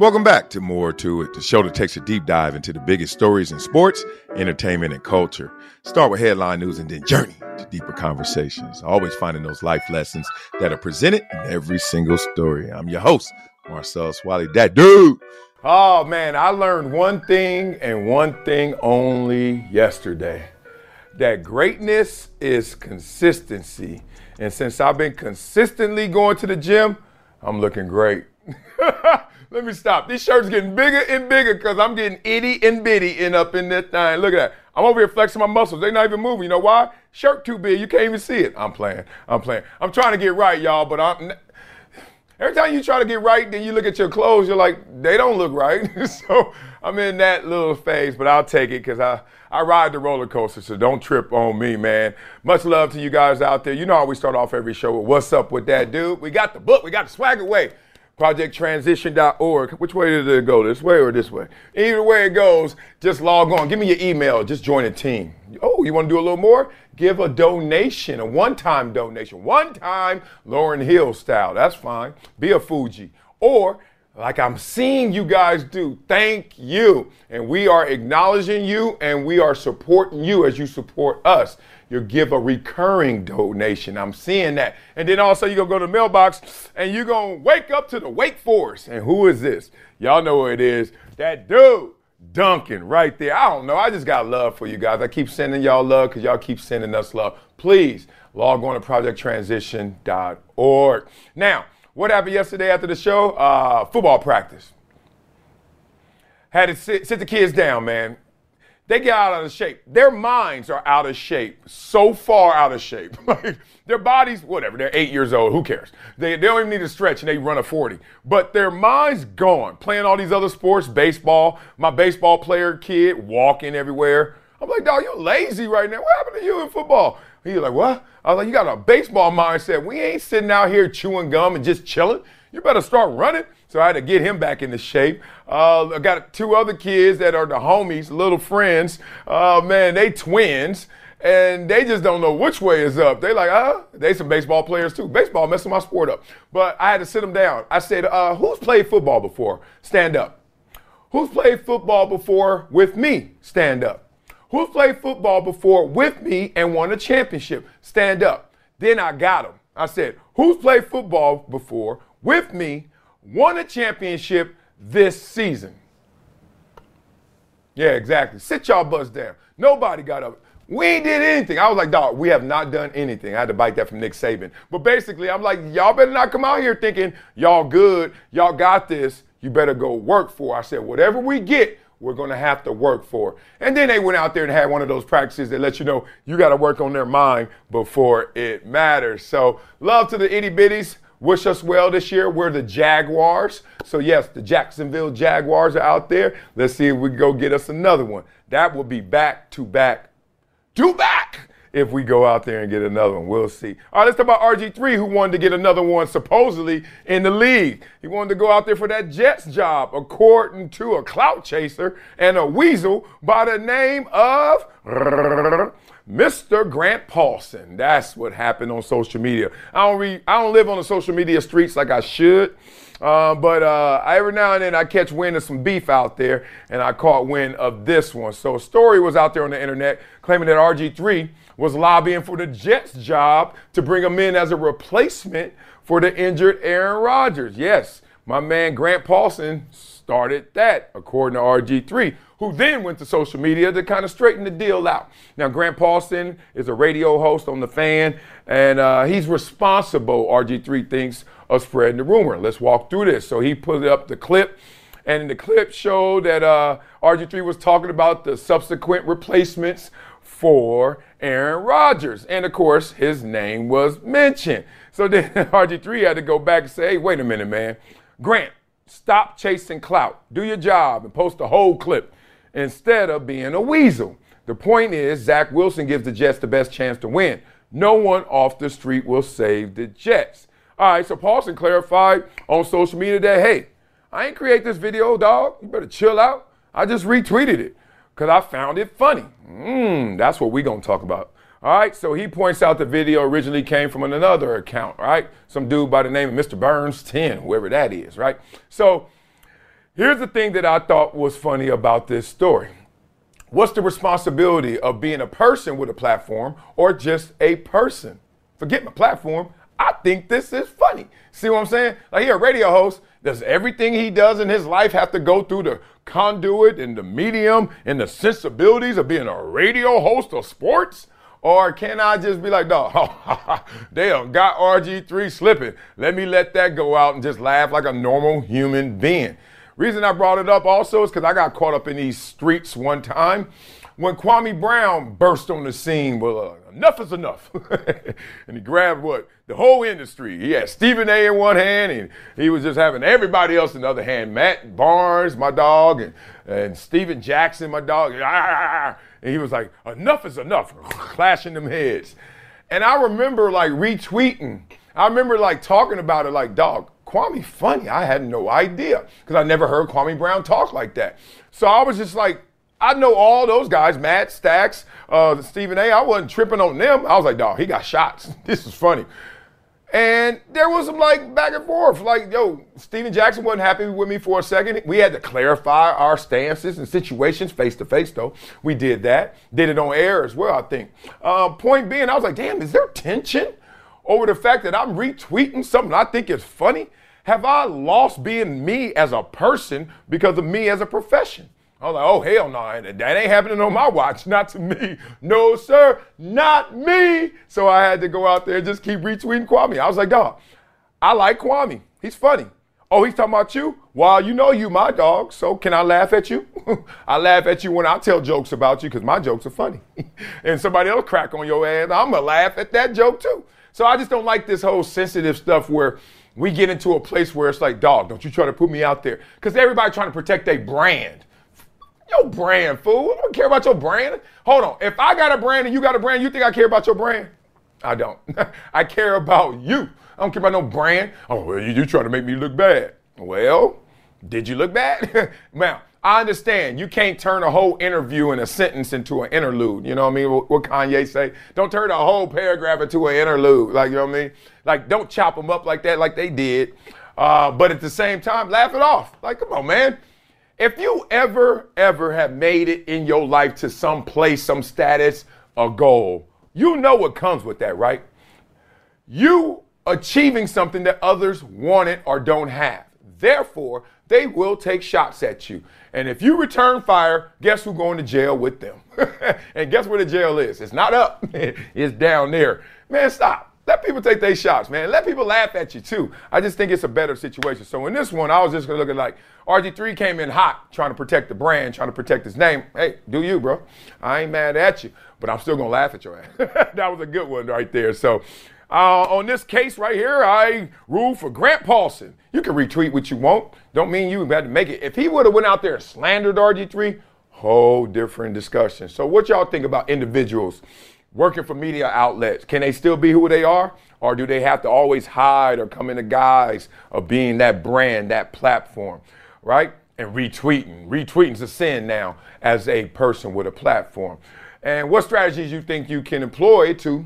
Welcome back to More to It, the show that takes a deep dive into the biggest stories in sports, entertainment, and culture. Start with headline news and then journey to deeper conversations. Always finding those life lessons that are presented in every single story. I'm your host, Marcellus Wiley. That dude. Oh man, I learned one thing and one thing only yesterday. That greatness is consistency. And since I've been consistently going to the gym, I'm looking great. Let me stop. These shirts getting bigger and bigger because I'm getting itty and bitty in up in that thing. Look at that. I'm over here flexing my muscles. They're not even moving. You know why? Shirt too big. You can't even see it. I'm playing. I'm playing. I'm trying to get right, y'all, but I'm. Every time you try to get right, then you look at your clothes, you're like, they don't look right. so I'm in that little phase, but I'll take it because I, I ride the roller coaster, so don't trip on me, man. Much love to you guys out there. You know how we start off every show with what's up with that dude. We got the book, we got the swag away projecttransition.org. Which way did it go? This way or this way? Either way it goes, just log on. Give me your email. Just join a team. Oh, you want to do a little more? Give a donation, a one time donation. One time Lauryn Hill style. That's fine. Be a Fugee. Or, like I'm seeing you guys do, thank you. And we are acknowledging you and we are supporting you as you support us you give a recurring donation. I'm seeing that. And then also you're going to go to the mailbox and you're going to wake up to the Wake Forest. And who is this? Y'all know who it is. That dude, Duncan, right there. I don't know. I just got love for you guys. I keep sending y'all love because y'all keep sending us love. Please log on to projecttransition.org. Now, what happened yesterday after the show? Uh, football practice. Had to sit, sit the kids down, man they get out of shape. Their minds are out of shape, so far out of shape. their bodies, whatever, they're eight years old, who cares? They, they don't even need to stretch and they run a 40. But their mind's gone, playing all these other sports, baseball, my baseball player kid walking everywhere. I'm like, dog, you're lazy right now. What happened to you in football? He's like, what? I was like, you got a baseball mindset. We ain't sitting out here chewing gum and just chilling. You better start running. So I had to get him back into shape. Uh, I got two other kids that are the homies, little friends. Uh, man, they twins. And they just don't know which way is up. They like, uh, they some baseball players too. Baseball messing my sport up. But I had to sit them down. I said, uh, who's played football before? Stand up. Who's played football before with me? Stand up. Who's played football before with me and won a championship? Stand up. Then I got them. I said, who's played football before with me won a championship this season. Yeah, exactly. Sit y'all butts down. Nobody got up. We ain't did anything. I was like, dog, we have not done anything. I had to bite that from Nick Saban. But basically, I'm like, y'all better not come out here thinking y'all good, y'all got this. You better go work for. It. I said, whatever we get, we're going to have to work for. And then they went out there and had one of those practices that let you know you got to work on their mind before it matters. So, love to the itty bitties. Wish us well this year. We're the Jaguars. So, yes, the Jacksonville Jaguars are out there. Let's see if we can go get us another one. That will be back to back to back if we go out there and get another one. We'll see. All right, let's talk about RG3, who wanted to get another one supposedly in the league. He wanted to go out there for that Jets job, according to a clout chaser and a weasel by the name of Mr. Grant Paulsen. That's what happened on social media. I don't read, I don't live on the social media streets like I should. Uh, but uh, every now and then I catch wind of some beef out there, and I caught wind of this one. So a story was out there on the internet claiming that RG3 was lobbying for the Jets job to bring him in as a replacement for the injured Aaron Rodgers. Yes, my man Grant Paulsen started that, according to RG3, who then went to social media to kind of straighten the deal out. Now, Grant Paulsen is a radio host on The Fan, and uh, he's responsible, RG3 thinks, of spreading the rumor. Let's walk through this. So he put up the clip, and the clip showed that uh, RG3 was talking about the subsequent replacements for Aaron Rodgers. And of course, his name was mentioned. So then RG3 had to go back and say, hey, wait a minute, man. Grant, stop chasing clout. Do your job and post the whole clip instead of being a weasel. The point is, Zach Wilson gives the Jets the best chance to win. No one off the street will save the Jets. All right, so Paulsen clarified on social media that, hey, I ain't create this video, dog. You better chill out. I just retweeted it because I found it funny. Mmm, that's what we're going to talk about. All right, so he points out the video originally came from another account, right? Some dude by the name of Mr. Burns 10, whoever that is, right? So here's the thing that I thought was funny about this story. What's the responsibility of being a person with a platform or just a person? Forget my platform. I think this is funny. See what I'm saying? Like he a radio host. Does everything he does in his life have to go through the conduit and the medium and the sensibilities of being a radio host of sports? Or can I just be like, no, they got RG3 slipping. Let me let that go out and just laugh like a normal human being. Reason I brought it up also is because I got caught up in these streets one time when Kwame Brown burst on the scene. Well, uh, enough is enough. and he grabbed what? The whole industry. He had Stephen A in one hand, and he was just having everybody else in the other hand. Matt Barnes, my dog, and, and Stephen Jackson, my dog. Ah, and he was like, enough is enough, clashing them heads. And I remember like retweeting. I remember like talking about it like, dog, Kwame funny. I had no idea because I never heard Kwame Brown talk like that. So I was just like, I know all those guys, Matt Stacks, uh, Stephen A. I wasn't tripping on them. I was like, dog, he got shots. This is funny. And there was some like back and forth. Like, yo, Stephen Jackson wasn't happy with me for a second. We had to clarify our stances and situations face to face, though. We did that. Did it on air as well, I think. Uh, point being, I was like, damn, is there tension over the fact that I'm retweeting something I think is funny? Have I lost being me as a person because of me as a profession? I was like, oh, hell no, that ain't happening on my watch, not to me. No, sir, not me. So I had to go out there and just keep retweeting Kwame. I was like, dog, I like Kwame. He's funny. Oh, he's talking about you? Well, you know you my dog, so can I laugh at you? I laugh at you when I tell jokes about you because my jokes are funny. and somebody else crack on your ass, I'm going to laugh at that joke too. So I just don't like this whole sensitive stuff where we get into a place where it's like, dog, don't you try to put me out there. Because everybody trying to protect their brand. Your brand, fool. I don't care about your brand. Hold on. If I got a brand and you got a brand, you think I care about your brand? I don't. I care about you. I don't care about no brand. Oh, well, you, trying to make me look bad. Well, did you look bad? now, I understand you can't turn a whole interview in a sentence into an interlude. You know what I mean? What, what Kanye say? Don't turn a whole paragraph into an interlude. Like, you know what I mean? Like, don't chop them up like that, like they did. Uh, but at the same time, laugh it off. Like, come on, man. If you ever, ever have made it in your life to some place, some status, a goal, you know what comes with that, right? You achieving something that others wanted or don't have. Therefore, they will take shots at you. And if you return fire, guess who's going to jail with them? and guess where the jail is? It's not up, it's down there. Man, stop. Let people take their shots, man. Let people laugh at you too. I just think it's a better situation. So in this one, I was just gonna look at like RG3 came in hot, trying to protect the brand, trying to protect his name. Hey, do you, bro? I ain't mad at you, but I'm still gonna laugh at your ass. that was a good one right there. So uh, on this case right here, I rule for Grant Paulsen. You can retweet what you want. Don't mean you had to make it. If he would have went out there and slandered RG3, whole different discussion. So what y'all think about individuals working for media outlets, can they still be who they are? Or do they have to always hide or come in the guise of being that brand, that platform, right? And retweeting. Retweeting's a sin now as a person with a platform. And what strategies you think you can employ to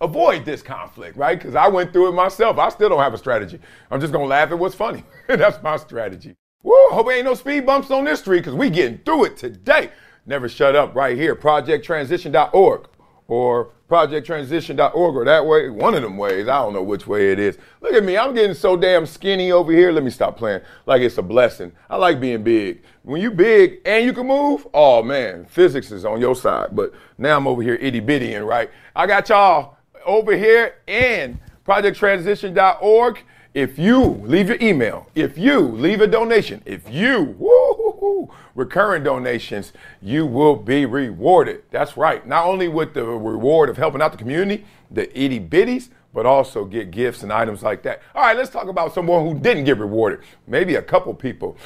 avoid this conflict, right? Because I went through it myself. I still don't have a strategy. I'm just gonna laugh at what's funny. That's my strategy. Woo, hope ain't no speed bumps on this street because we getting through it today. Never shut up right here. ProjectTransition.org or projecttransition.org or that way, one of them ways. I don't know which way it is. Look at me, I'm getting so damn skinny over here. Let me stop playing like it's a blessing. I like being big. When you big and you can move, oh man, physics is on your side. But now I'm over here itty bitty and right? I got y'all over here in projecttransition.org. If you leave your email, if you leave a donation, if you, recurring donations, you will be rewarded. That's right. Not only with the reward of helping out the community, the itty bitties, but also get gifts and items like that. All right, let's talk about someone who didn't get rewarded. Maybe a couple people.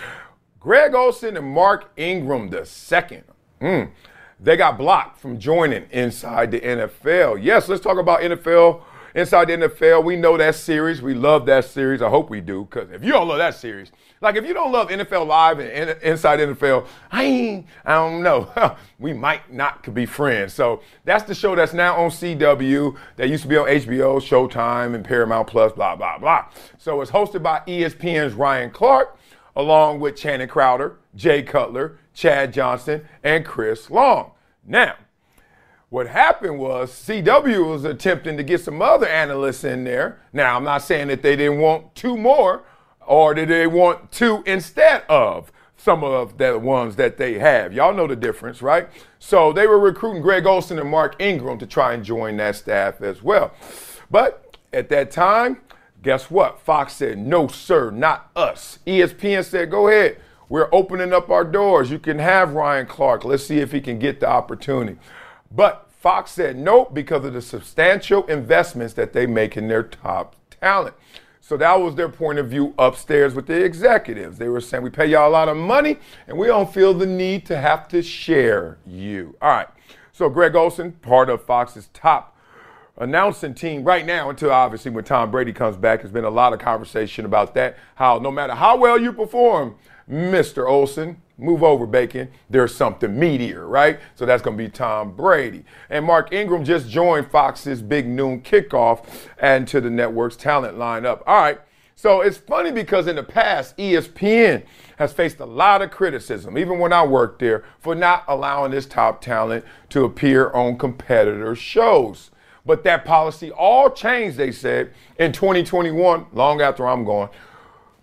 Greg Olsen and Mark Ingram second. Mm, they got blocked from joining inside the NFL. Yes, let's talk about NFL Inside the NFL, we know that series. We love that series. I hope we do, because if you don't love that series, like if you don't love NFL Live and Inside NFL, I ain't, I don't know. we might not be friends. So that's the show that's now on CW. That used to be on HBO, Showtime, and Paramount Plus, blah, blah, blah. So it's hosted by ESPN's Ryan Clark, along with Channing Crowder, Jay Cutler, Chad Johnson, and Chris Long. Now, what happened was CW was attempting to get some other analysts in there. Now, I'm not saying that they didn't want two more or did they want two instead of some of the ones that they have. Y'all know the difference, right? So they were recruiting Greg Olsen and Mark Ingram to try and join that staff as well. But at that time, guess what? Fox said, no, sir, not us. ESPN said, go ahead. We're opening up our doors. You can have Ryan Clark. Let's see if he can get the opportunity. But Fox said no because of the substantial investments that they make in their top talent. So that was their point of view upstairs with the executives. They were saying, we pay y'all a lot of money and we don't feel the need to have to share you. All right. So Greg Olsen, part of Fox's top announcing team right now, until obviously when Tom Brady comes back, there's been a lot of conversation about that. How no matter how well you perform, Mr. Olsen, move over, Bacon. There's something meatier, right? So that's going to be Tom Brady. And Mark Ingram just joined Fox's Big Noon Kickoff and to the network's talent lineup. All right. So it's funny because in the past, ESPN has faced a lot of criticism, even when I worked there, for not allowing this top talent to appear on competitor shows. But that policy all changed, they said, in 2021, long after I'm gone,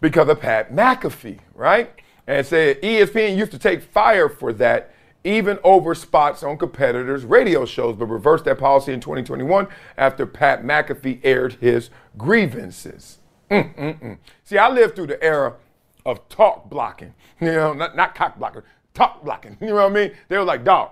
because of Pat McAfee, right? And said ESPN used to take fire for that even over spots on competitors' radio shows, but reversed that policy in 2021 after Pat McAfee aired his grievances. Mm-mm-mm. See, I lived through the era of talk blocking, you know, not, not cock blocking, talk blocking. You know what I mean? They were like, dog,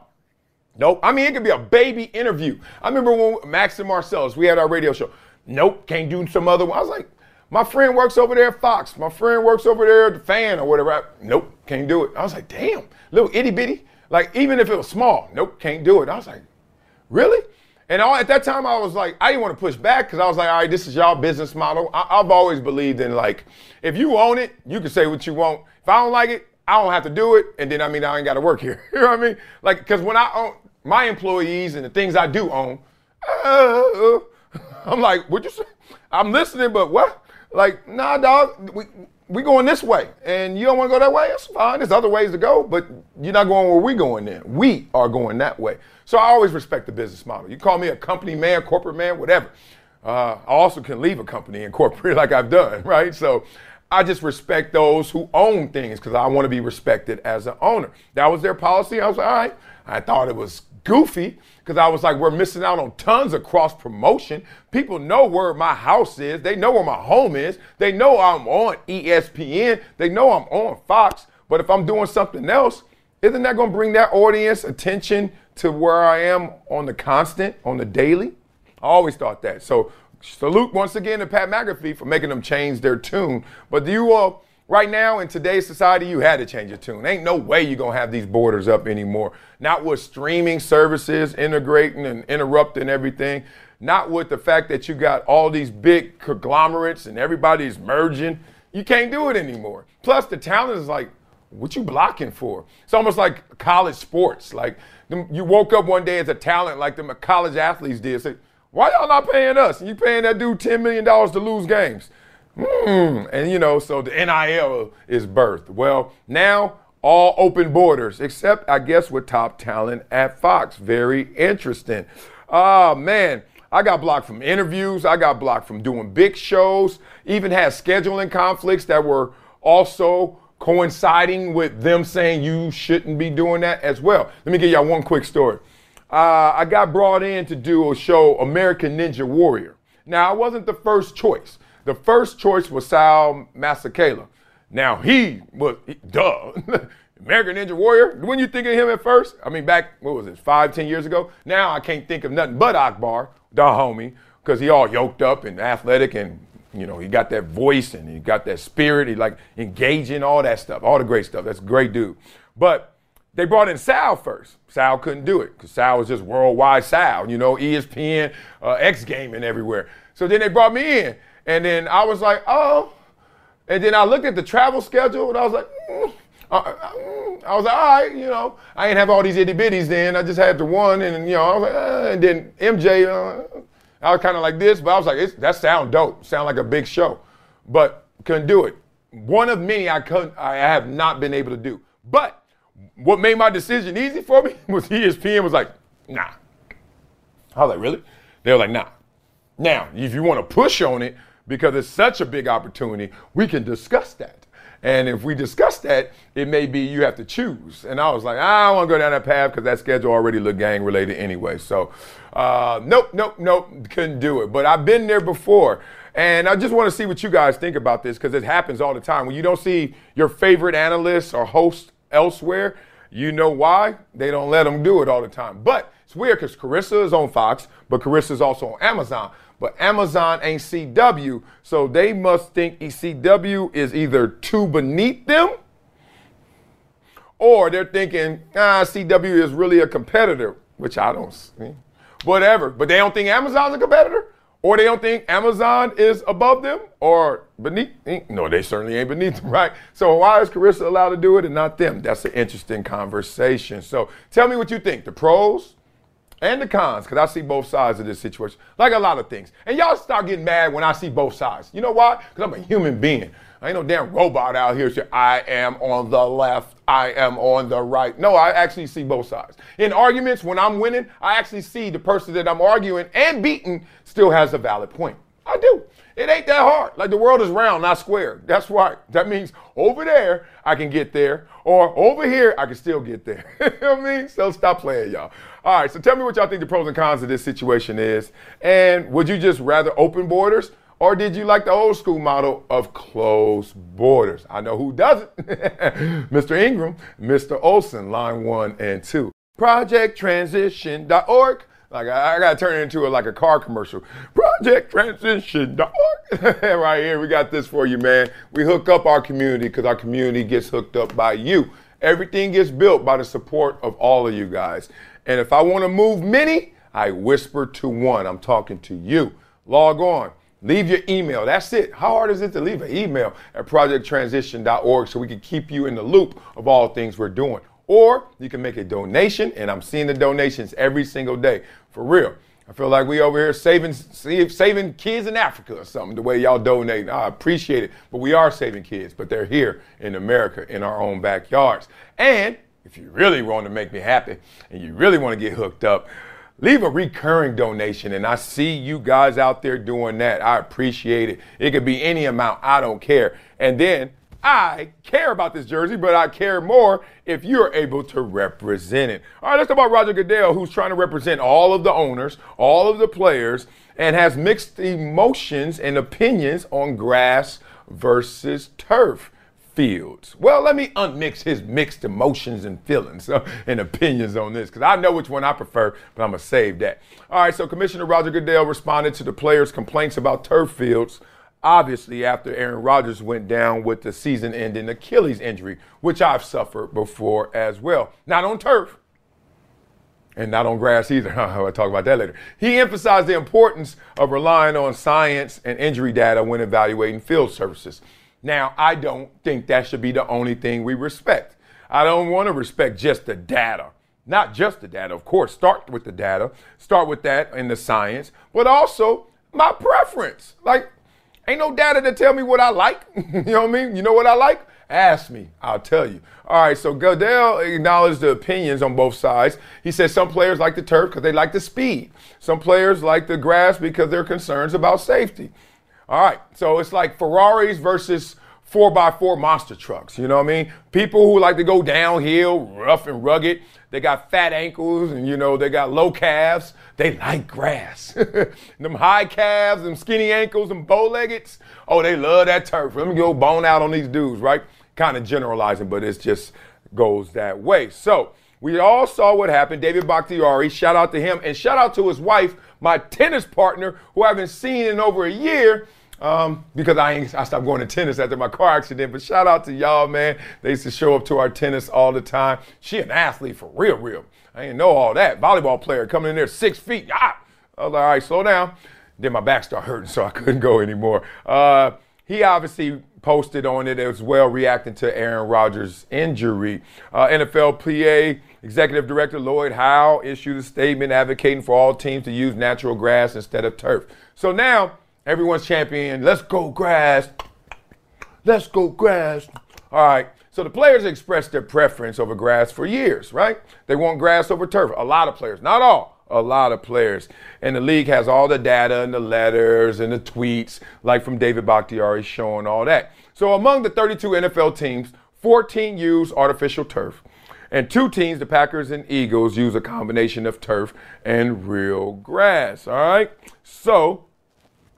nope. I mean, it could be a baby interview. I remember when Max and Marcellus, we had our radio show. Nope, can't do some other one. I was like, my friend works over there at Fox. My friend works over there at the fan or whatever. I, nope, can't do it. I was like, damn, little itty bitty. Like, even if it was small, nope, can't do it. I was like, really? And all, at that time, I was like, I didn't want to push back because I was like, all right, this is y'all business model. I, have always believed in like, if you own it, you can say what you want. If I don't like it, I don't have to do it. And then I mean, I ain't got to work here. you know what I mean? Like, because when I own my employees and the things I do own, uh, I'm like, what you say? I'm listening, but what? Like, nah, dog, we we going this way, and you don't want to go that way. It's fine. There's other ways to go, but you're not going where we going. Then we are going that way. So I always respect the business model. You call me a company man, corporate man, whatever. Uh, I also can leave a company in corporate like I've done, right? So I just respect those who own things because I want to be respected as an owner. That was their policy. I was like, all right. I thought it was goofy because I was like, we're missing out on tons of cross promotion. People know where my house is, they know where my home is, they know I'm on ESPN, they know I'm on Fox. But if I'm doing something else, isn't that going to bring that audience attention to where I am on the constant, on the daily? I always thought that. So salute once again to Pat McAfee for making them change their tune. But do you all right now in today's society, you had to change your tune. Ain't no way you're gonna have these borders up anymore. Not with streaming services integrating and interrupting everything. Not with the fact that you got all these big conglomerates and everybody's merging. You can't do it anymore. Plus, the talent is like, what you blocking for? It's almost like college sports. Like you woke up one day as a talent, like the college athletes did. Say, why y'all not paying us? You paying that dude ten million dollars to lose games? Mm. And you know, so the NIL is birthed. Well, now all open borders, except I guess with top talent at Fox. Very interesting. Oh man. I got blocked from interviews. I got blocked from doing big shows. Even had scheduling conflicts that were also coinciding with them saying you shouldn't be doing that as well. Let me give y'all one quick story. Uh, I got brought in to do a show, American Ninja Warrior. Now, I wasn't the first choice. The first choice was Sal Masekela. Now, he was, duh, American Ninja Warrior. When you think of him at first, I mean, back, what was it, five, ten years ago? Now I can't think of nothing but Akbar, the homie, because he all yoked up and athletic and you know, he got that voice and he got that spirit. He like engaging, all that stuff, all the great stuff. That's a great dude. But they brought in Sal first. Sal couldn't do it because Sal was just worldwide Sal, you know, ESPN, uh, X Gaming everywhere. So then they brought me in. And then I was like, oh. And then I looked at the travel schedule and I was like, mm. Uh, uh, mm. I was like, all right, you know, I ain't have all these itty bitties then. I just had the one, and you know, I was like, uh, and then MJ, uh, I was kind of like this, but I was like, that sound dope. Sound like a big show, but couldn't do it. One of many I couldn't, I have not been able to do. But what made my decision easy for me was ESPN was like, nah. I was like, really? They were like, nah. Now, if you want to push on it because it's such a big opportunity, we can discuss that. And if we discuss that, it may be you have to choose. And I was like, I don't want to go down that path because that schedule already looked gang related anyway. So, uh, nope, nope, nope, couldn't do it. But I've been there before. And I just want to see what you guys think about this because it happens all the time. When you don't see your favorite analyst or host elsewhere, you know why? They don't let them do it all the time. But it's weird because Charissa is on Fox, but Charissa is also on Amazon. But Amazon ain't CW, so they must think ECW is either too beneath them or they're thinking, ah, CW is really a competitor, which I don't see. Whatever. But they don't think Amazon's a competitor? Or they don't think Amazon is above them or beneath? No, they certainly ain't beneath them, right? So why is Charissa allowed to do it and not them? That's an interesting conversation. So tell me what you think. The pros, and the cons, because I see both sides of this situation, like a lot of things. And y'all start getting mad when I see both sides. You know why? Because I'm a human being. I ain't no damn robot out here saying, I am on the left, I am on the right. No, I actually see both sides. In arguments, when I'm winning, I actually see the person that I'm arguing and beating still has a valid point. I do. It ain't that hard. Like the world is round, not square. That's right. That means over there, I can get there, or over here, I can still get there. you know what I mean? So stop playing, y'all. All right, so tell me what y'all think the pros and cons of this situation is. And would you just rather open borders? Or did you like the old school model of closed borders? I know who doesn't. Mr. Ingram, Mr. Olsen, line one and two. ProjectTransition.org. Like I, I, gotta turn it into a, like a car commercial. project ProjectTransition.org. right here, we got this for you, man. We hook up our community because our community gets hooked up by you. Everything gets built by the support of all of you guys. And if I want to move many, I whisper to one. I'm talking to you. Log on. Leave your email. That's it. How hard is it to leave an email at projecttransition.org so we can keep you in the loop of all things we're doing? Or you can make a donation, and I'm seeing the donations every single day. For real. I feel like we over here saving saving kids in Africa or something, the way y'all donate. I appreciate it. But we are saving kids, but they're here in America in our own backyards. And if you really want to make me happy and you really want to get hooked up, leave a recurring donation. And I see you guys out there doing that. I appreciate it. It could be any amount, I don't care. And then I care about this jersey, but I care more if you're able to represent it. All right, let's talk about Roger Goodell, who's trying to represent all of the owners, all of the players, and has mixed emotions and opinions on grass versus turf fields. Well, let me unmix his mixed emotions and feelings uh, and opinions on this because I know which one I prefer, but I'm going to save that. All right, so Commissioner Roger Goodell responded to the players' complaints about turf fields obviously after Aaron Rodgers went down with the season ending Achilles injury, which I've suffered before as well. Not on turf and not on grass either. I'll talk about that later. He emphasized the importance of relying on science and injury data when evaluating field surfaces. Now, I don't think that should be the only thing we respect. I don't want to respect just the data. Not just the data, of course, start with the data, start with that in the science, but also my preference. Like, ain't no data to tell me what I like. you know what I mean? You know what I like? Ask me, I'll tell you. All right, so Goodell acknowledged the opinions on both sides. He said some players like the turf because they like the speed. Some players like the grass because they're concerns about safety. All right, so it's like Ferraris versus four by four monster trucks. You know what I mean? People who like to go downhill, rough and rugged. They got fat ankles and you know they got low calves. They like grass. them high calves, them skinny ankles, them bow-leggeds. Oh, they love that turf. Let me go bone out on these dudes, right? Kind of generalizing, but it just goes that way. So we all saw what happened. David Bakhtiari, shout out to him, and shout out to his wife, my tennis partner, who I haven't seen in over a year um, because I ain't, I stopped going to tennis after my car accident. But shout out to y'all, man. They used to show up to our tennis all the time. She an athlete for real, real. I didn't know all that. Volleyball player coming in there six feet. Ah! I was like, all right, slow down. Then my back started hurting, so I couldn't go anymore. Uh, he obviously posted on it as well, reacting to Aaron Rodgers' injury. Uh, NFLPA Executive Director Lloyd Howell issued a statement advocating for all teams to use natural grass instead of turf. So now Everyone's champion. Let's go grass. Let's go grass. All right. So the players expressed their preference over grass for years, right? They want grass over turf. A lot of players, not all, a lot of players. And the league has all the data and the letters and the tweets, like from David Bakhtiari showing all that. So among the 32 NFL teams, 14 use artificial turf. And two teams, the Packers and Eagles, use a combination of turf and real grass. All right. So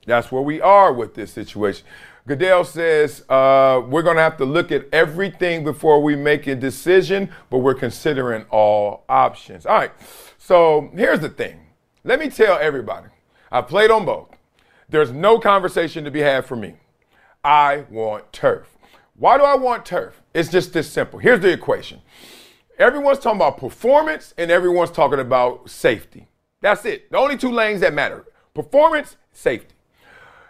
that's where we are with this situation. Goodell says uh, we're going to have to look at everything before we make a decision, but we're considering all options. All right. So here's the thing. Let me tell everybody I've played on both. There's no conversation to be had for me. I want turf. Why do I want turf? It's just this simple. Here's the equation everyone's talking about performance and everyone's talking about safety. That's it. The only two lanes that matter performance, safety.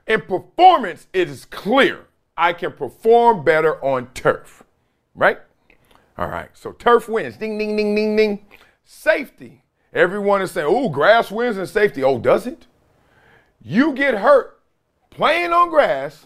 In performance, it is clear I can perform better on turf, right? All right, so turf wins. Ding, ding, ding, ding, ding. Safety. Everyone is saying, oh, grass wins in safety. Oh, does it? You get hurt playing on grass,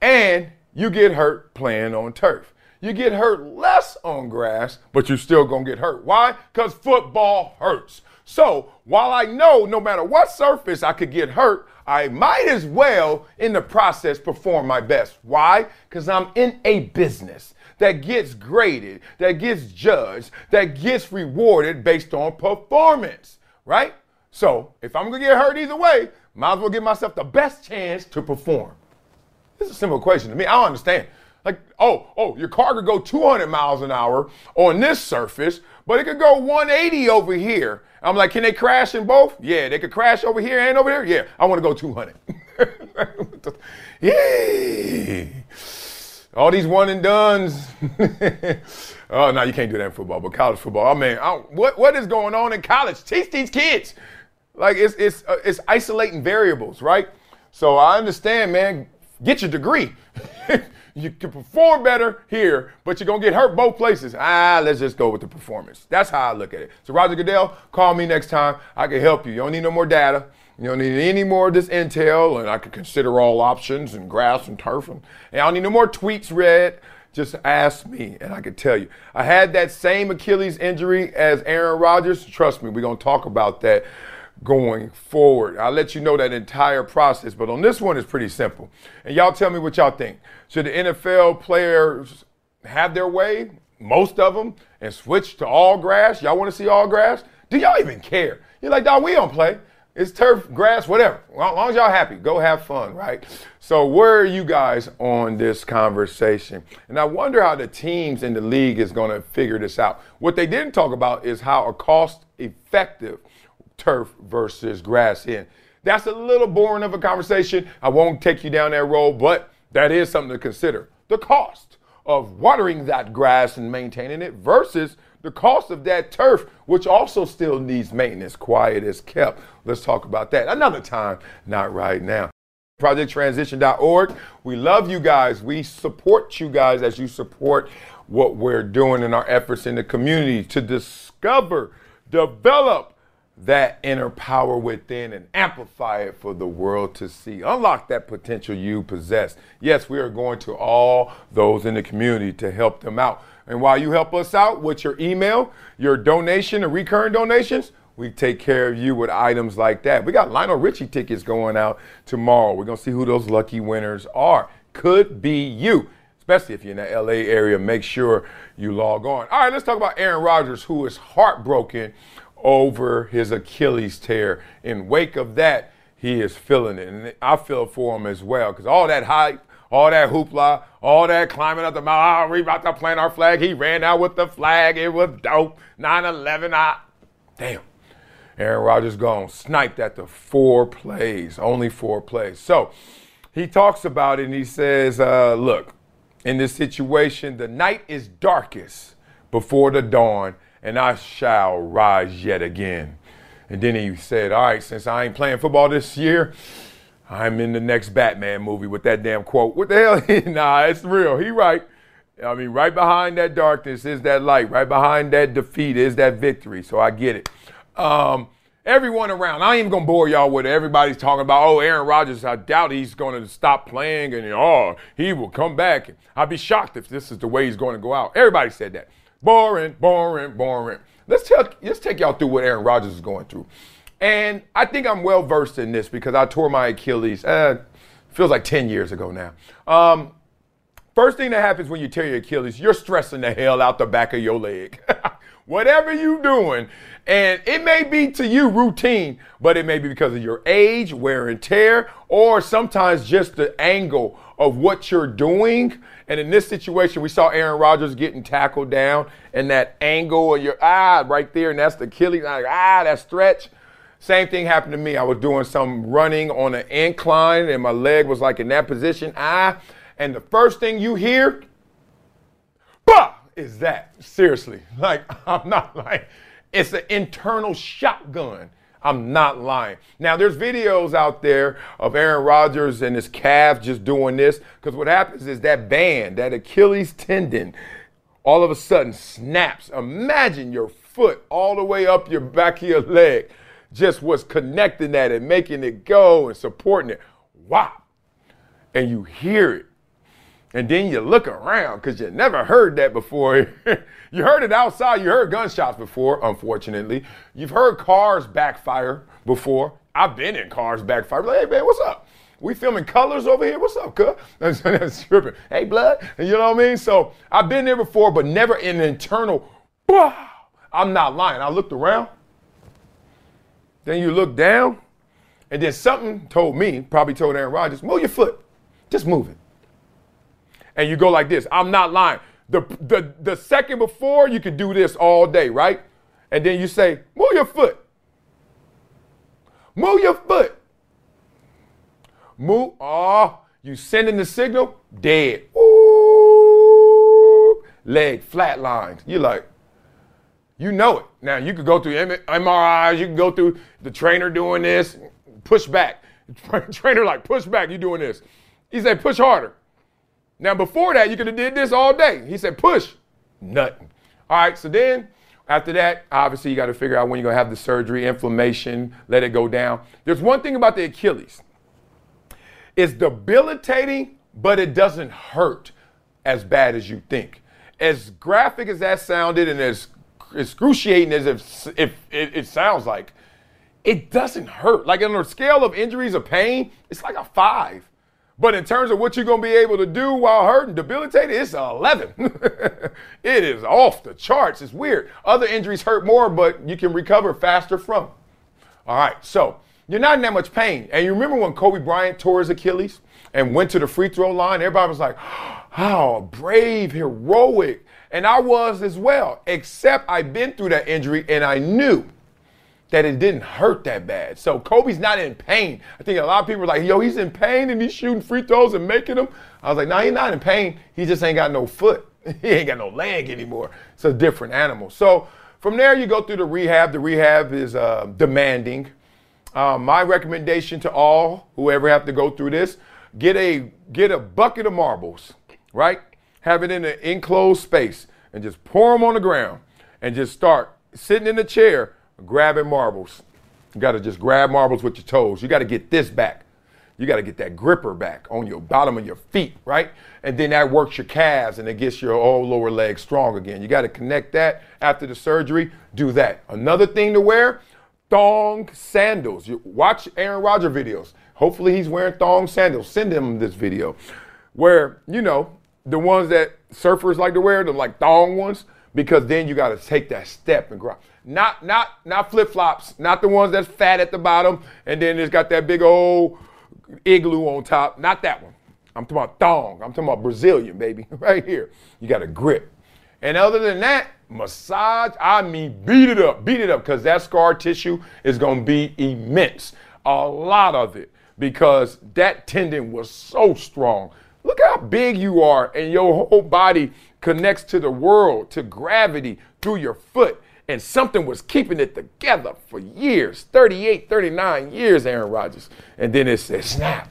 and you get hurt playing on turf. You get hurt less on grass, but you're still going to get hurt. Why? Because football hurts. So while I know no matter what surface I could get hurt, I might as well, in the process, perform my best. Why? Because I'm in a business that gets graded, that gets judged, that gets rewarded based on performance, right? So if I'm gonna get hurt either way, might as well give myself the best chance to perform. This is a simple question to me. I don't understand. Like, oh, oh, your car could go 200 miles an hour on this surface, but it could go 180 over here. I'm like, can they crash in both? Yeah, they could crash over here and over here. Yeah, I want to go 200. Yay! All these one and duns. oh no, you can't do that in football, but college football. I mean, I, what what is going on in college? Teach these kids. Like it's it's uh, it's isolating variables, right? So I understand, man. Get your degree. you can perform better here, but you're gonna get hurt both places. Ah, let's just go with the performance. That's how I look at it. So Roger Goodell, call me next time. I can help you. You don't need no more data. You don't need any more of this intel, and I can consider all options and grass and turf. And, and I don't need no more tweets read. Just ask me, and I can tell you. I had that same Achilles injury as Aaron Rodgers. Trust me, we're gonna talk about that going forward. I'll let you know that entire process, but on this one, it's pretty simple. And y'all tell me what y'all think. Should the NFL players have their way, most of them, and switch to all grass? Y'all want to see all grass? Do y'all even care? You're like, dog, we don't play. It's turf, grass, whatever. As long as y'all happy, go have fun, right? So where are you guys on this conversation? And I wonder how the teams in the league is going to figure this out. What they didn't talk about is how a cost effective turf versus grass in. That's a little boring of a conversation. I won't take you down that road, but that is something to consider. The cost of watering that grass and maintaining it versus the cost of that turf, which also still needs maintenance, quiet as kept. Let's talk about that another time, not right now. ProjectTransition.org. We love you guys. We support you guys as you support what we're doing in our efforts in the community to discover, develop, that inner power within and amplify it for the world to see. Unlock that potential you possess. Yes, we are going to all those in the community to help them out. And while you help us out with your email, your donation, and recurring donations, we take care of you with items like that. We got Lionel Richie tickets going out tomorrow. We're going to see who those lucky winners are. Could be you, especially if you're in the LA area. Make sure you log on. All right, let's talk about Aaron Rodgers, who is heartbroken over his Achilles tear. In wake of that, he is feeling it. And I feel for him as well because all that hype, all that hoopla, all that climbing up the mountain, oh, we about to plant our flag. He ran out with the flag. It was dope. 9-11, I, damn. Aaron Rodgers gone, sniped at the four plays, only four plays. So he talks about it and he says, uh, look, in this situation, the night is darkest before the dawn, and I shall rise yet again. And then he said, All right, since I ain't playing football this year, I'm in the next Batman movie with that damn quote. What the hell? nah, it's real. He right. I mean, right behind that darkness is that light. Right behind that defeat is that victory. So I get it. Um, everyone around. I ain't even gonna bore y'all with it. Everybody's talking about, oh, Aaron Rodgers. I doubt he's gonna stop playing, and oh, he will come back. I'd be shocked if this is the way he's going to go out. Everybody said that. Boring, boring, boring. Let's tell, let's take y'all through what Aaron Rodgers is going through. And I think I'm well versed in this because I tore my Achilles. Eh, feels like 10 years ago now. Um, first thing that happens when you tear your Achilles, you're stressing the hell out the back of your leg. Whatever you doing, and it may be to you routine, but it may be because of your age, wear and tear, or sometimes just the angle of what you're doing and in this situation, we saw Aaron Rodgers getting tackled down and that angle of your ah right there, and that's the Achilles. Ah, that stretch. Same thing happened to me. I was doing some running on an incline, and my leg was like in that position. Ah, and the first thing you hear, bah, is that seriously? Like I'm not like it's an internal shotgun. I'm not lying. Now, there's videos out there of Aaron Rodgers and his calf just doing this because what happens is that band, that Achilles tendon, all of a sudden snaps. Imagine your foot all the way up your back of your leg just was connecting that and making it go and supporting it. Wow. And you hear it. And then you look around because you never heard that before. you heard it outside. You heard gunshots before, unfortunately. You've heard cars backfire before. I've been in cars backfire. Like, hey, man, what's up? We filming colors over here. What's up, cuz? That's tripping. Hey, blood. You know what I mean? So I've been there before, but never in an internal, wow. I'm not lying. I looked around. Then you look down, and then something told me, probably told Aaron Rodgers, move your foot. Just move it and you go like this. I'm not lying. The, the, the second before, you could do this all day, right? And then you say, move your foot. Move your foot. Move. Oh, you sending the signal, dead. Ooh, leg flatlined. You like, you know it. Now you could go through MRIs, you can go through the trainer doing this, push back. Trainer like, push back, you doing this. He said, push harder. Now, before that, you could have did this all day. He said, push. Nothing. All right, so then after that, obviously, you got to figure out when you're going to have the surgery, inflammation, let it go down. There's one thing about the Achilles it's debilitating, but it doesn't hurt as bad as you think. As graphic as that sounded and as excruciating as if, if it, it sounds like, it doesn't hurt. Like on a scale of injuries of pain, it's like a five. But in terms of what you're going to be able to do while hurt and debilitated, it's 11. it is off the charts. It's weird. Other injuries hurt more, but you can recover faster from. All right, so you're not in that much pain. And you remember when Kobe Bryant tore his Achilles and went to the free throw line? Everybody was like, how brave, heroic. And I was as well, except I've been through that injury and I knew that it didn't hurt that bad. So Kobe's not in pain. I think a lot of people are like, yo, he's in pain and he's shooting free throws and making them. I was like, no, he's not in pain. He just ain't got no foot. he ain't got no leg anymore. It's a different animal. So from there, you go through the rehab. The rehab is uh, demanding. Um, my recommendation to all whoever have to go through this, get a get a bucket of marbles, right? Have it in an enclosed space and just pour them on the ground and just start sitting in the chair grabbing marbles. You got to just grab marbles with your toes. You got to get this back. You got to get that gripper back on your bottom of your feet, right? And then that works your calves and it gets your whole lower leg strong again. You got to connect that after the surgery. Do that. Another thing to wear thong sandals. You watch Aaron Rodgers videos. Hopefully he's wearing thong sandals. Send him this video where, you know, the ones that surfers like to wear, the like thong ones, because then you got to take that step and grow. Not not not flip flops, not the ones that's fat at the bottom and then it's got that big old igloo on top. Not that one. I'm talking about thong. I'm talking about Brazilian, baby, right here. You got a grip. And other than that, massage, I mean, beat it up, beat it up, because that scar tissue is going to be immense. A lot of it, because that tendon was so strong. Look how big you are, and your whole body connects to the world, to gravity through your foot. And something was keeping it together for years 38, 39 years, Aaron Rodgers. And then it says snap,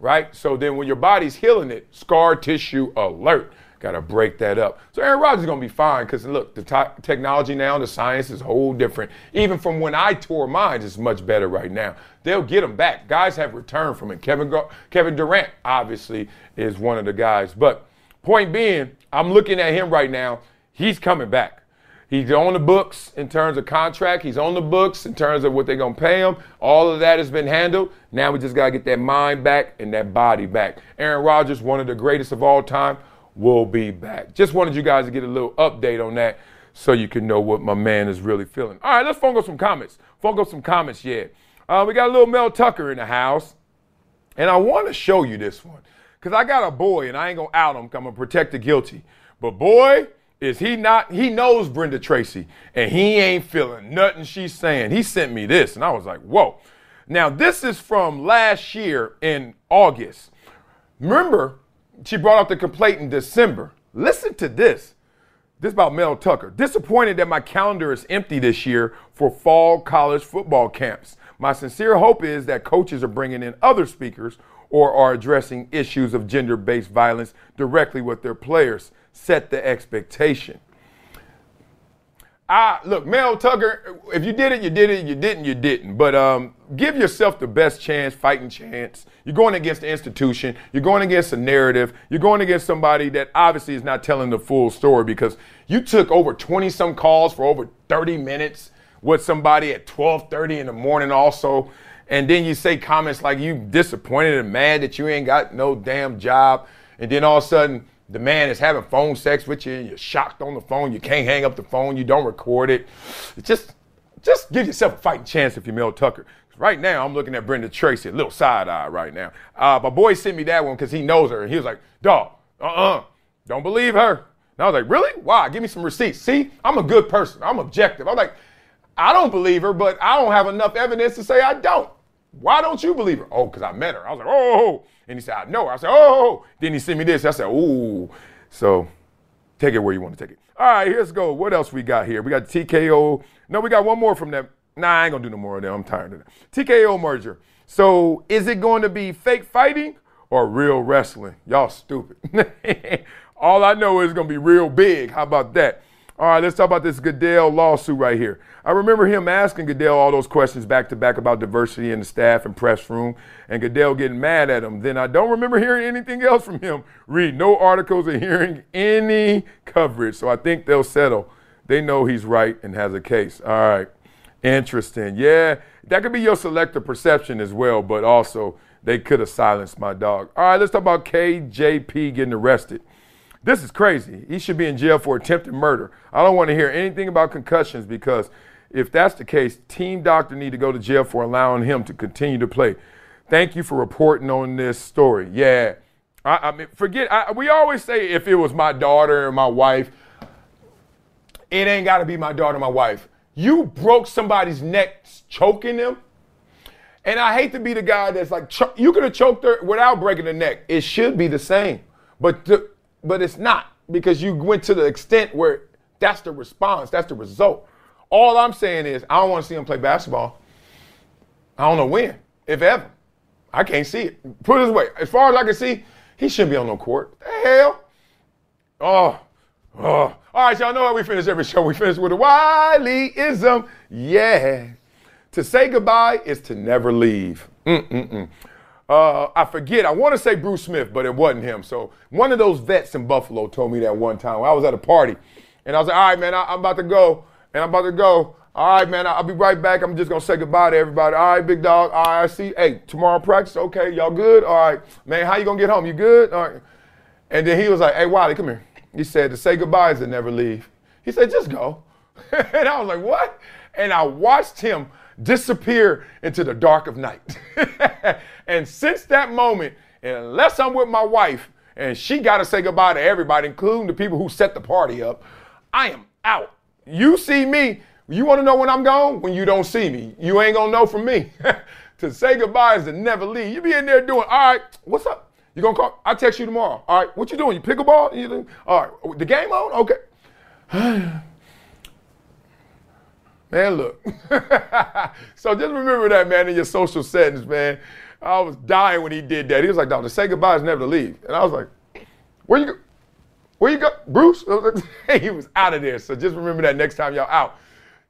right? So then when your body's healing it, scar tissue alert. Got to break that up. So Aaron Rodgers is going to be fine because look, the t- technology now, the science is whole different. Even from when I tore mine, it's much better right now. They'll get him back. Guys have returned from it. Kevin Kevin Durant obviously is one of the guys. But point being, I'm looking at him right now. He's coming back. He's on the books in terms of contract. He's on the books in terms of what they're going to pay him. All of that has been handled. Now we just got to get that mind back and that body back. Aaron Rodgers, one of the greatest of all time, will be back. Just wanted you guys to get a little update on that so you can know what my man is really feeling. All right, let's phone some comments. Phone some comments, yeah. Uh, we got a little Mel Tucker in the house. And I want to show you this one because I got a boy and I ain't going to out him. I'm going to protect the guilty. But boy, is he not, he knows Brenda Tracy and he ain't feeling nothing she's saying. He sent me this and I was like, whoa. Now, this is from last year in August. Remember, she brought up the complaint in December. Listen to this. This about Mel Tucker. Disappointed that my calendar is empty this year for fall college football camps. My sincere hope is that coaches are bringing in other speakers or are addressing issues of gender based violence directly with their players. Set the expectation. I look, Mel Tucker, if you did it, you did it. You didn't, you didn't. But um, give yourself the best chance, fighting chance. You're going against the institution. You're going against a narrative. You're going against somebody that obviously is not telling the full story because you took over 20 some calls for over 30 minutes with somebody at 12:30 in the morning also. And then you say comments like you disappointed and mad that you ain't got no damn job. And then all of a sudden the man is having phone sex with you, and you're shocked on the phone, you can't hang up the phone, you don't record it. It's Just just give yourself a fighting chance if you're Mel Tucker. Right now, I'm looking at Brenda Tracy, a little side eye right now. Uh, my boy sent me that one because he knows her, and he was like, dog, uh-uh, don't believe her. And I was like, really? Why? Give me some receipts. See, I'm a good person. I'm objective. I'm like, I don't believe her, but I don't have enough evidence to say I don't. Why don't you believe her? Oh, because I met her. I was like, oh. oh, oh. And he said, I know. I said, oh, oh. Then he sent me this. I said, ooh. So take it where you want to take it. All right, here's go. What else we got here? We got TKO. No, we got one more from them. Nah, I ain't gonna do no more of them. I'm tired of that. TKO merger. So is it going to be fake fighting or real wrestling? Y'all stupid. All I know is it's gonna be real big. How about that? All right, let's talk about this Goodell lawsuit right here. I remember him asking Goodell all those questions back to back about diversity in the staff and press room, and Goodell getting mad at him. Then I don't remember hearing anything else from him. Read no articles or hearing any coverage. So I think they'll settle. They know he's right and has a case. All right. Interesting. Yeah, that could be your selective perception as well, but also they could have silenced my dog. All right, let's talk about KJP getting arrested. This is crazy. He should be in jail for attempted murder. I don't want to hear anything about concussions because if that's the case, team doctor need to go to jail for allowing him to continue to play. Thank you for reporting on this story. Yeah, I, I mean, forget. I, we always say if it was my daughter or my wife, it ain't got to be my daughter, or my wife. You broke somebody's neck choking them. And I hate to be the guy that's like, you could have choked her without breaking the neck. It should be the same, but the, but it's not because you went to the extent where that's the response, that's the result. All I'm saying is, I don't want to see him play basketball. I don't know when, if ever. I can't see it. Put it this way, as far as I can see, he shouldn't be on no court. The hell? Oh, oh. All right, y'all know how we finish every show. We finish with a Wileyism. Yeah. To say goodbye is to never leave. Mm-mm-mm. Uh, I forget. I want to say Bruce Smith, but it wasn't him. So one of those vets in Buffalo told me that one time. I was at a party, and I was like, "All right, man, I, am about to go, and I'm about to go. All right, man, I'll be right back. I'm just gonna say goodbye to everybody. All right, big dog. All right, I see. Hey, tomorrow practice. Okay, y'all good? All right, man. How you gonna get home? You good? All right. And then he was like, "Hey, Wiley, come here." He said, "To say goodbye is to never leave." He said, "Just go." and I was like, "What?" And I watched him disappear into the dark of night. and since that moment, unless I'm with my wife and she got to say goodbye to everybody, including the people who set the party up, I am out. You see me. You want to know when I'm gone? When you don't see me. You ain't going to know from me. to say goodbye is to never leave. You be in there doing, all right, what's up? You gonna call? I'll text you tomorrow. All right, what you doing? You pickleball? You all right, the game on? Okay. Man, look. so just remember that, man, in your social settings, man. I was dying when he did that. He was like, "Doctor, say goodbye is never to leave." And I was like, "Where you go? Where you go, Bruce?" he was out of there. So just remember that next time y'all out.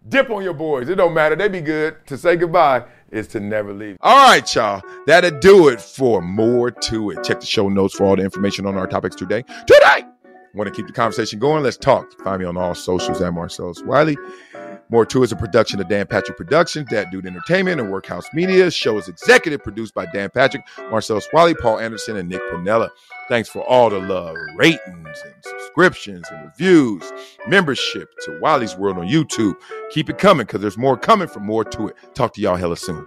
Dip on your boys. It don't matter. They be good. To say goodbye is to never leave. All right, y'all. That'll do it for more to it. Check the show notes for all the information on our topics today. Today! Want to keep the conversation going? Let's talk. Find me on all socials at Marcellus Wiley. More to is a production of Dan Patrick Productions, That Dude Entertainment, and Workhouse Media. Show is executive produced by Dan Patrick, Marcellus Wiley, Paul Anderson, and Nick Panella. Thanks for all the love, ratings, and subscriptions, and reviews, membership to Wiley's World on YouTube. Keep it coming because there's more coming for more to it. Talk to y'all hella soon.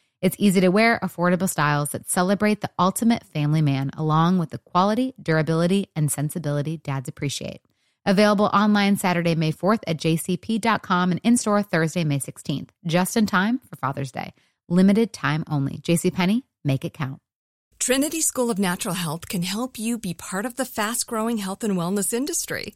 It's easy to wear, affordable styles that celebrate the ultimate family man, along with the quality, durability, and sensibility dads appreciate. Available online Saturday, May 4th at jcp.com and in store Thursday, May 16th, just in time for Father's Day. Limited time only. JCPenney, make it count. Trinity School of Natural Health can help you be part of the fast growing health and wellness industry.